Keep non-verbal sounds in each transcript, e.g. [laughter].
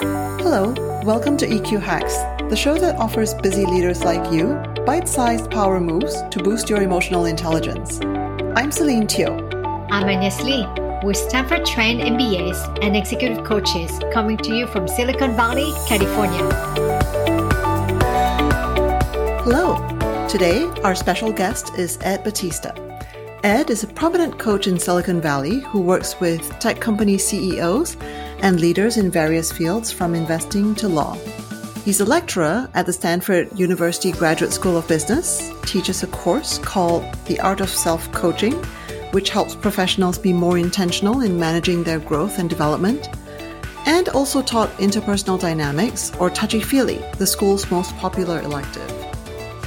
Hello, welcome to EQ Hacks, the show that offers busy leaders like you bite sized power moves to boost your emotional intelligence. I'm Celine Teo. I'm Agnes Lee. We're Stanford trained MBAs and executive coaches coming to you from Silicon Valley, California. Hello. Today, our special guest is Ed Batista. Ed is a prominent coach in Silicon Valley who works with tech company CEOs and leaders in various fields from investing to law. He's a lecturer at the Stanford University Graduate School of Business, teaches a course called The Art of Self Coaching, which helps professionals be more intentional in managing their growth and development, and also taught interpersonal dynamics, or touchy feely, the school's most popular elective.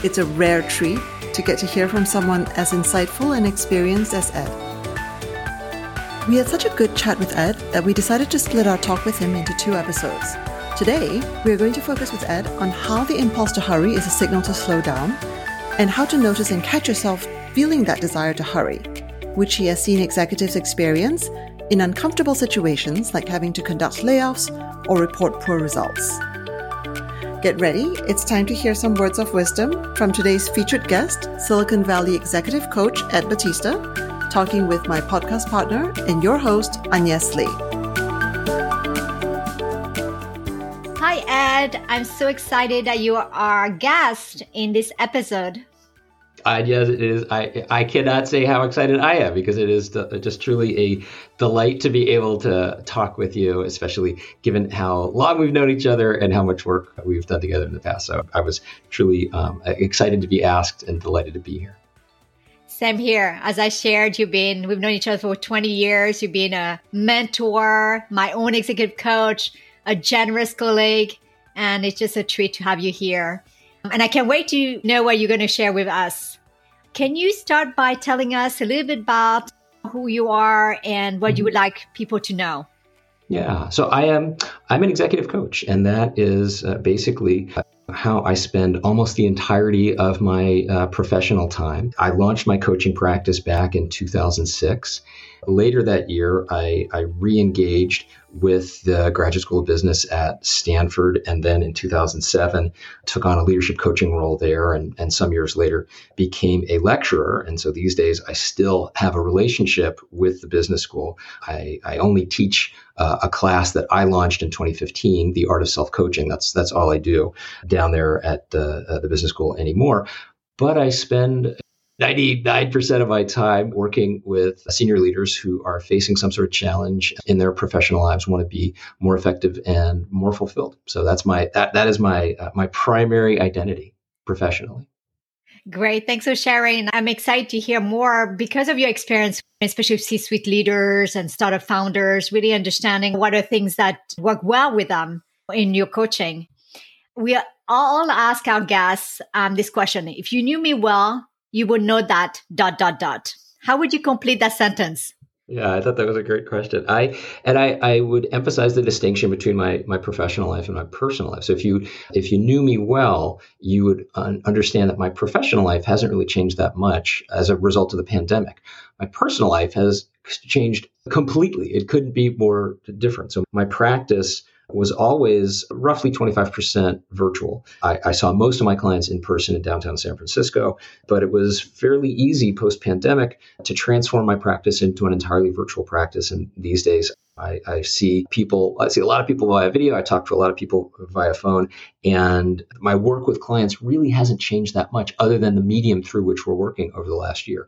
It's a rare treat to get to hear from someone as insightful and experienced as Ed. We had such a good chat with Ed that we decided to split our talk with him into two episodes. Today, we are going to focus with Ed on how the impulse to hurry is a signal to slow down, and how to notice and catch yourself feeling that desire to hurry, which he has seen executives experience in uncomfortable situations like having to conduct layoffs or report poor results. Get ready, it's time to hear some words of wisdom from today's featured guest, Silicon Valley executive coach Ed Batista, talking with my podcast partner and your host, Agnes Lee. Hi, Ed. I'm so excited that you are our guest in this episode. Uh, yes, it is. I I cannot say how excited I am because it is just truly a delight to be able to talk with you, especially given how long we've known each other and how much work we've done together in the past. So I was truly um, excited to be asked and delighted to be here. Same here. As I shared, you've been we've known each other for 20 years. You've been a mentor, my own executive coach, a generous colleague, and it's just a treat to have you here. And I can't wait to know what you're going to share with us. Can you start by telling us a little bit about who you are and what you would like people to know? Yeah, so I am I'm an executive coach, and that is uh, basically how I spend almost the entirety of my uh, professional time. I launched my coaching practice back in 2006. Later that year, I, I re engaged with the Graduate School of Business at Stanford. And then in 2007, took on a leadership coaching role there. And, and some years later, became a lecturer. And so these days, I still have a relationship with the business school. I, I only teach uh, a class that I launched in 2015, The Art of Self Coaching. That's, that's all I do down there at uh, the business school anymore. But I spend 99% of my time working with senior leaders who are facing some sort of challenge in their professional lives want to be more effective and more fulfilled so that's my that, that is my uh, my primary identity professionally Great. Thanks for sharing. I'm excited to hear more because of your experience, especially with C suite leaders and startup founders, really understanding what are things that work well with them in your coaching. We all ask our guests um, this question If you knew me well, you would know that dot dot dot. How would you complete that sentence? Yeah, I thought that was a great question. I and I, I would emphasize the distinction between my my professional life and my personal life. So if you if you knew me well, you would un- understand that my professional life hasn't really changed that much as a result of the pandemic. My personal life has changed completely. It couldn't be more different. So my practice was always roughly 25% virtual. I, I, saw most of my clients in person in downtown San Francisco, but it was fairly easy post pandemic to transform my practice into an entirely virtual practice. And these days, I, I, see people, I see a lot of people via video. I talk to a lot of people via phone. And my work with clients really hasn't changed that much other than the medium through which we're working over the last year.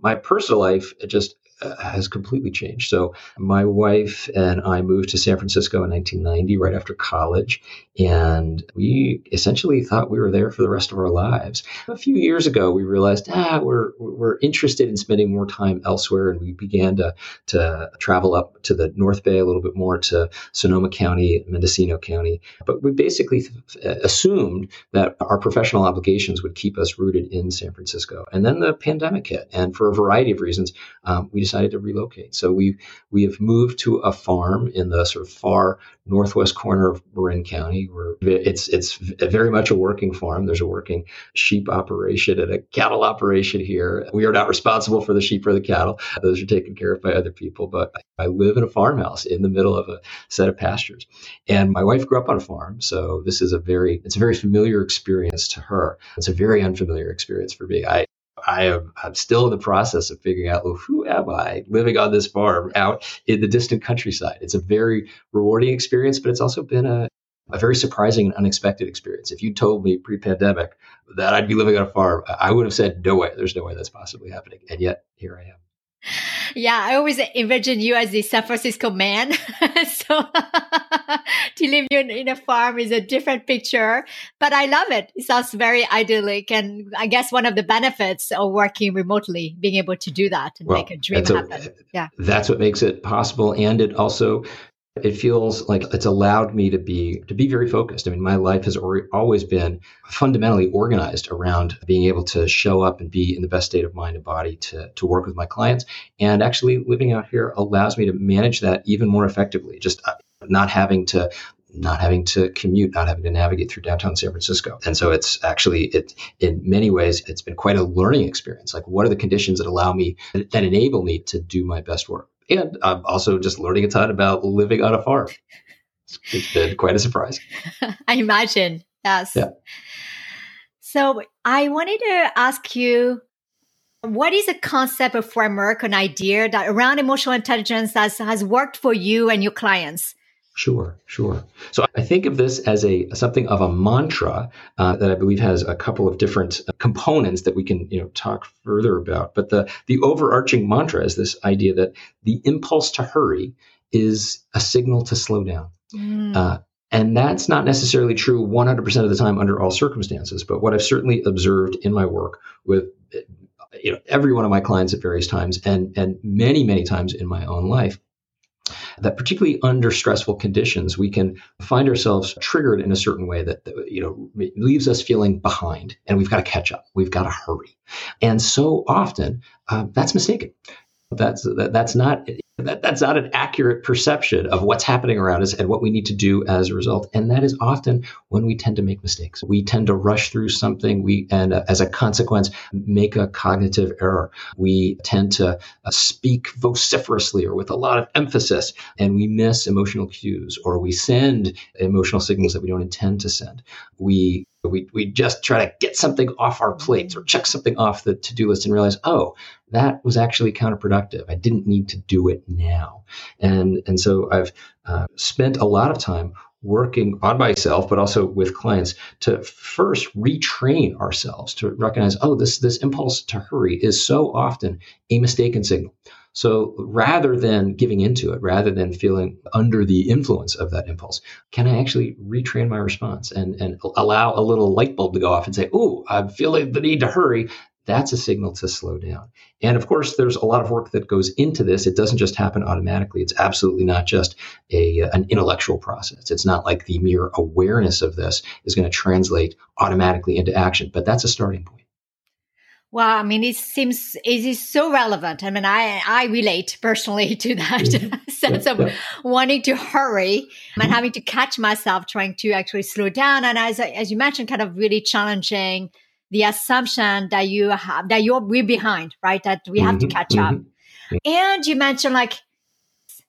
My personal life just has completely changed. So my wife and I moved to San Francisco in 1990, right after college, and we essentially thought we were there for the rest of our lives. A few years ago, we realized ah, we're we're interested in spending more time elsewhere, and we began to to travel up to the North Bay a little bit more to Sonoma County, Mendocino County. But we basically assumed that our professional obligations would keep us rooted in San Francisco, and then the pandemic hit, and for a variety of reasons, um, we decided to relocate. So we we have moved to a farm in the sort of far northwest corner of Marin County, where it's it's very much a working farm. There's a working sheep operation and a cattle operation here. We are not responsible for the sheep or the cattle; those are taken care of by other people. But I live in a farmhouse in the middle of a set of pastures, and my wife grew up on a farm, so this is a very it's a very familiar experience to her. It's a very unfamiliar experience for me. I I am I'm still in the process of figuring out well, who am I living on this farm out in the distant countryside. It's a very rewarding experience, but it's also been a, a very surprising and unexpected experience. If you told me pre-pandemic that I'd be living on a farm, I would have said, no way, there's no way that's possibly happening. And yet here I am. Yeah, I always envision you as the San Francisco man. [laughs] so [laughs] to live in, in a farm is a different picture, but I love it. It sounds very idyllic. And I guess one of the benefits of working remotely, being able to do that and well, make a dream happen. A, yeah. That's what makes it possible. And it also it feels like it's allowed me to be to be very focused. I mean, my life has always been fundamentally organized around being able to show up and be in the best state of mind and body to to work with my clients. And actually, living out here allows me to manage that even more effectively. Just uh, not having to not having to commute, not having to navigate through downtown San Francisco. And so it's actually it in many ways it's been quite a learning experience. Like what are the conditions that allow me that enable me to do my best work? And I'm also just learning a ton about living on a farm. It's been quite a surprise. [laughs] I imagine. Yes. Yeah. So I wanted to ask you what is a concept or framework, an idea that around emotional intelligence that has worked for you and your clients? Sure, sure. So I think of this as a something of a mantra uh, that I believe has a couple of different uh, components that we can you know talk further about. But the the overarching mantra is this idea that the impulse to hurry is a signal to slow down. Mm. Uh, and that's not necessarily true 100% of the time under all circumstances. But what I've certainly observed in my work with you know every one of my clients at various times and and many many times in my own life that particularly under stressful conditions, we can find ourselves triggered in a certain way that, you know, leaves us feeling behind and we've got to catch up. We've got to hurry. And so often uh, that's mistaken. That's, that, that's not that, that's not an accurate perception of what's happening around us and what we need to do as a result. And that is often when we tend to make mistakes. We tend to rush through something. We, and uh, as a consequence, make a cognitive error. We tend to uh, speak vociferously or with a lot of emphasis, and we miss emotional cues or we send emotional signals that we don't intend to send. We we, we just try to get something off our plates or check something off the to do list and realize, oh, that was actually counterproductive. I didn't need to do it now. And, and so I've uh, spent a lot of time working on myself, but also with clients to first retrain ourselves to recognize, oh, this, this impulse to hurry is so often a mistaken signal. So rather than giving into it, rather than feeling under the influence of that impulse, can I actually retrain my response and, and allow a little light bulb to go off and say, oh, I'm feeling the need to hurry that's a signal to slow down. And of course, there's a lot of work that goes into this. It doesn't just happen automatically. It's absolutely not just a, an intellectual process. It's not like the mere awareness of this is going to translate automatically into action, but that's a starting point. Well, I mean, it seems it is so relevant. I mean, I I relate personally to that mm-hmm. sense yeah, [laughs] of yeah. wanting to hurry and mm-hmm. having to catch myself, trying to actually slow down. And as as you mentioned, kind of really challenging the assumption that you have that you're we're behind, right? That we have mm-hmm, to catch mm-hmm. up. And you mentioned like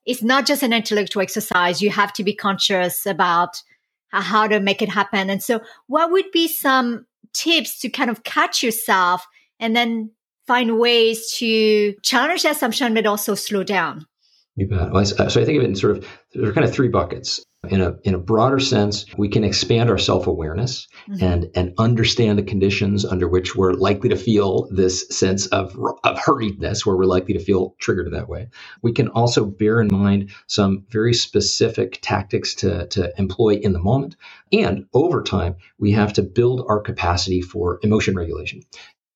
it's not just an intellectual exercise. You have to be conscious about how to make it happen. And so, what would be some tips to kind of catch yourself and then find ways to challenge the assumption, but also slow down? You bet. Well, so I think of it in sort of there are kind of three buckets in a in a broader sense, we can expand our self awareness mm-hmm. and and understand the conditions under which we're likely to feel this sense of of hurriedness, where we're likely to feel triggered that way. We can also bear in mind some very specific tactics to to employ in the moment, and over time, we have to build our capacity for emotion regulation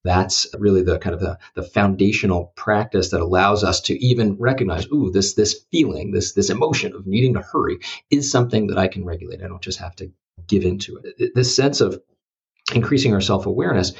that's really the kind of the, the foundational practice that allows us to even recognize, ooh, this this feeling, this this emotion of needing to hurry is something that I can regulate. I don't just have to give into it. This sense of increasing our self-awareness,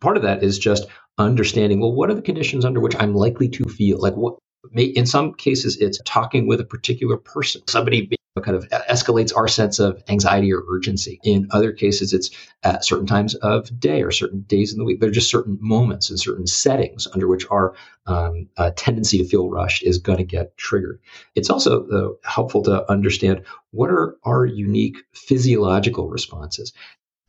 part of that is just understanding, well, what are the conditions under which I'm likely to feel like what In some cases, it's talking with a particular person. Somebody kind of escalates our sense of anxiety or urgency. In other cases, it's at certain times of day or certain days in the week. There are just certain moments and certain settings under which our um, uh, tendency to feel rushed is going to get triggered. It's also helpful to understand what are our unique physiological responses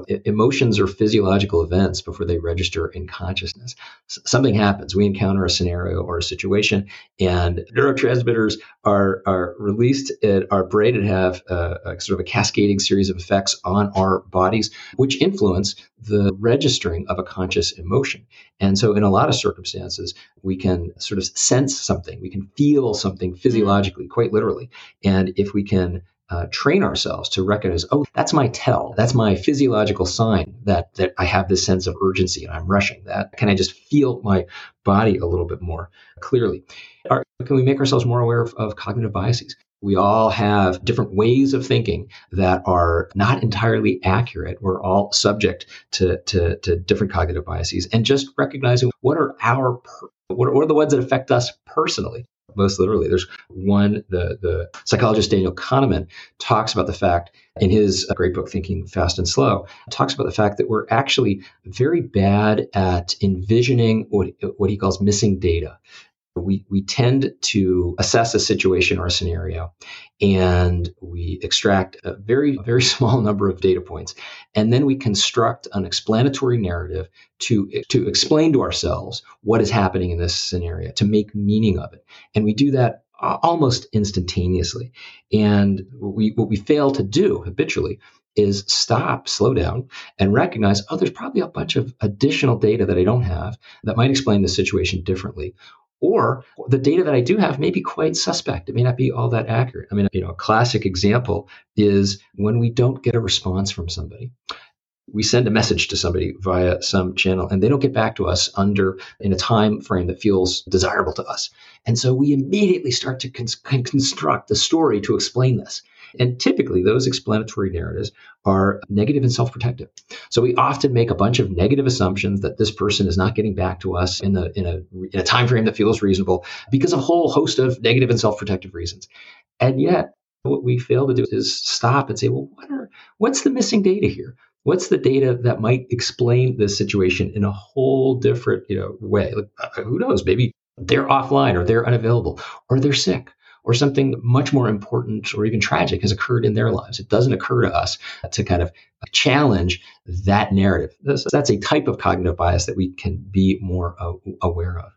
emotions are physiological events before they register in consciousness. something happens. We encounter a scenario or a situation, and neurotransmitters are, are released in our brain and have a, a sort of a cascading series of effects on our bodies, which influence the registering of a conscious emotion. And so, in a lot of circumstances, we can sort of sense something, we can feel something mm. physiologically, quite literally. And if we can uh, train ourselves to recognize, oh, that's my tell. That's my physiological sign that that I have this sense of urgency and I'm rushing. That can I just feel my body a little bit more clearly? Are, can we make ourselves more aware of, of cognitive biases? We all have different ways of thinking that are not entirely accurate. We're all subject to, to, to different cognitive biases and just recognizing what are our, what are the ones that affect us personally most literally. There's one, the, the psychologist Daniel Kahneman talks about the fact in his uh, great book, Thinking Fast and Slow, talks about the fact that we're actually very bad at envisioning what, what he calls missing data we, we tend to assess a situation or a scenario and we extract a very, very [laughs] small number of data points. And then we construct an explanatory narrative to, to explain to ourselves what is happening in this scenario, to make meaning of it. And we do that almost instantaneously. And we, what we fail to do habitually is stop, slow down, and recognize, oh, there's probably a bunch of additional data that I don't have that might explain the situation differently. Or the data that I do have may be quite suspect. It may not be all that accurate. I mean, you know, a classic example is when we don't get a response from somebody. We send a message to somebody via some channel and they don't get back to us under in a time frame that feels desirable to us. And so we immediately start to con- construct a story to explain this. And typically, those explanatory narratives are negative and self protective. So we often make a bunch of negative assumptions that this person is not getting back to us in, the, in, a, in a time frame that feels reasonable because of a whole host of negative and self protective reasons. And yet, what we fail to do is stop and say, well, what are, what's the missing data here? What's the data that might explain this situation in a whole different you know, way? Like, uh, who knows? Maybe they're offline or they're unavailable or they're sick or something much more important or even tragic has occurred in their lives. It doesn't occur to us to kind of challenge that narrative. That's a type of cognitive bias that we can be more uh, aware of.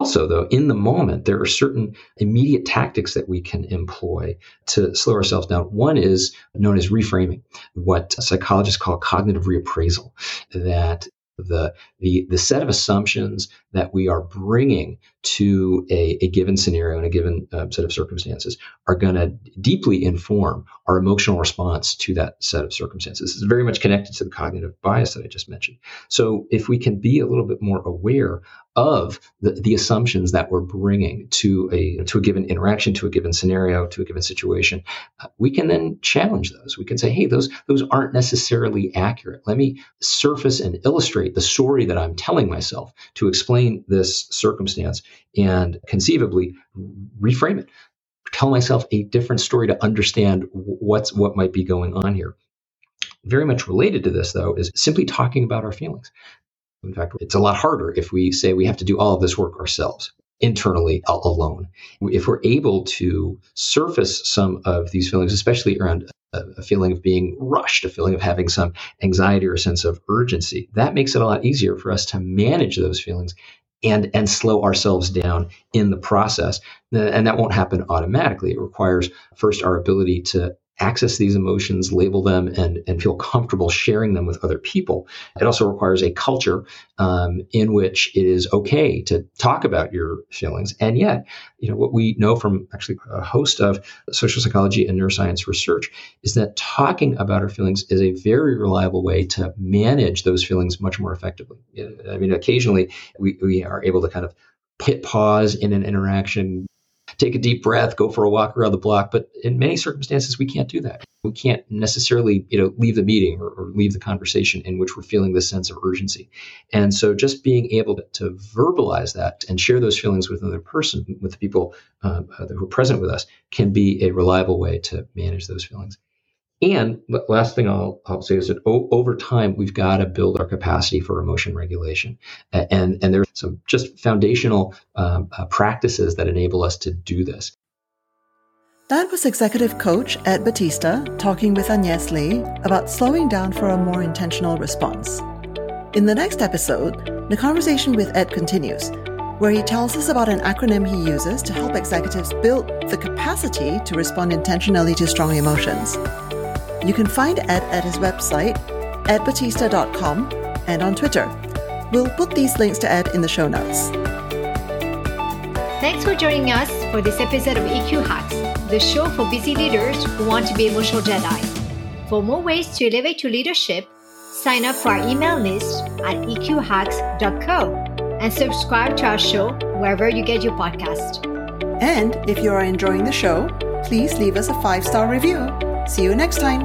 Also, though, in the moment, there are certain immediate tactics that we can employ to slow ourselves down. One is known as reframing, what psychologists call cognitive reappraisal, that the, the, the set of assumptions that we are bringing to a, a given scenario and a given uh, set of circumstances are going to deeply inform our emotional response to that set of circumstances. It's very much connected to the cognitive bias that I just mentioned. So if we can be a little bit more aware of the, the assumptions that we're bringing to a to a given interaction, to a given scenario, to a given situation, uh, we can then challenge those. We can say, "Hey, those those aren't necessarily accurate. Let me surface and illustrate the story that I'm telling myself to explain this circumstance, and conceivably reframe it." Tell myself a different story to understand what's what might be going on here very much related to this, though, is simply talking about our feelings. In fact, it's a lot harder if we say we have to do all of this work ourselves internally alone. If we're able to surface some of these feelings, especially around a feeling of being rushed, a feeling of having some anxiety or a sense of urgency, that makes it a lot easier for us to manage those feelings and and slow ourselves down in the process. And that won't happen automatically. It requires first our ability to access these emotions, label them, and, and feel comfortable sharing them with other people. It also requires a culture um, in which it is okay to talk about your feelings. And yet, you know, what we know from actually a host of social psychology and neuroscience research is that talking about our feelings is a very reliable way to manage those feelings much more effectively. I mean, occasionally we, we are able to kind of hit pause in an interaction, take a deep breath, go for a walk around the block. But in many circumstances, we can't do that. we can't necessarily you know leave the meeting or, or, leave the conversation in which we're feeling this sense of urgency and so just being able to, verbalize that and share those feelings with another person with the people um, uh, who are present with us can be a reliable way to manage those feelings and the last thing I'll, I'll say is that o- over time, we've got to build our capacity for emotion regulation. And, and there's some just foundational um, uh, practices that enable us to do this. That was executive coach Ed Batista talking with Agnes Lee about slowing down for a more intentional response. In the next episode, the conversation with Ed continues, where he tells us about an acronym he uses to help executives build the capacity to respond intentionally to strong emotions. You can find Ed at his website, edbatista.com, and on Twitter. We'll put these links to Ed in the show notes. Thanks for joining us for this episode of EQ Hacks, the show for busy leaders who want to be emotional Jedi. For more ways to elevate your leadership, sign up for our email list at eqhacks.co and subscribe to our show wherever you get your podcast. And if you are enjoying the show, please leave us a five star review. See you next time.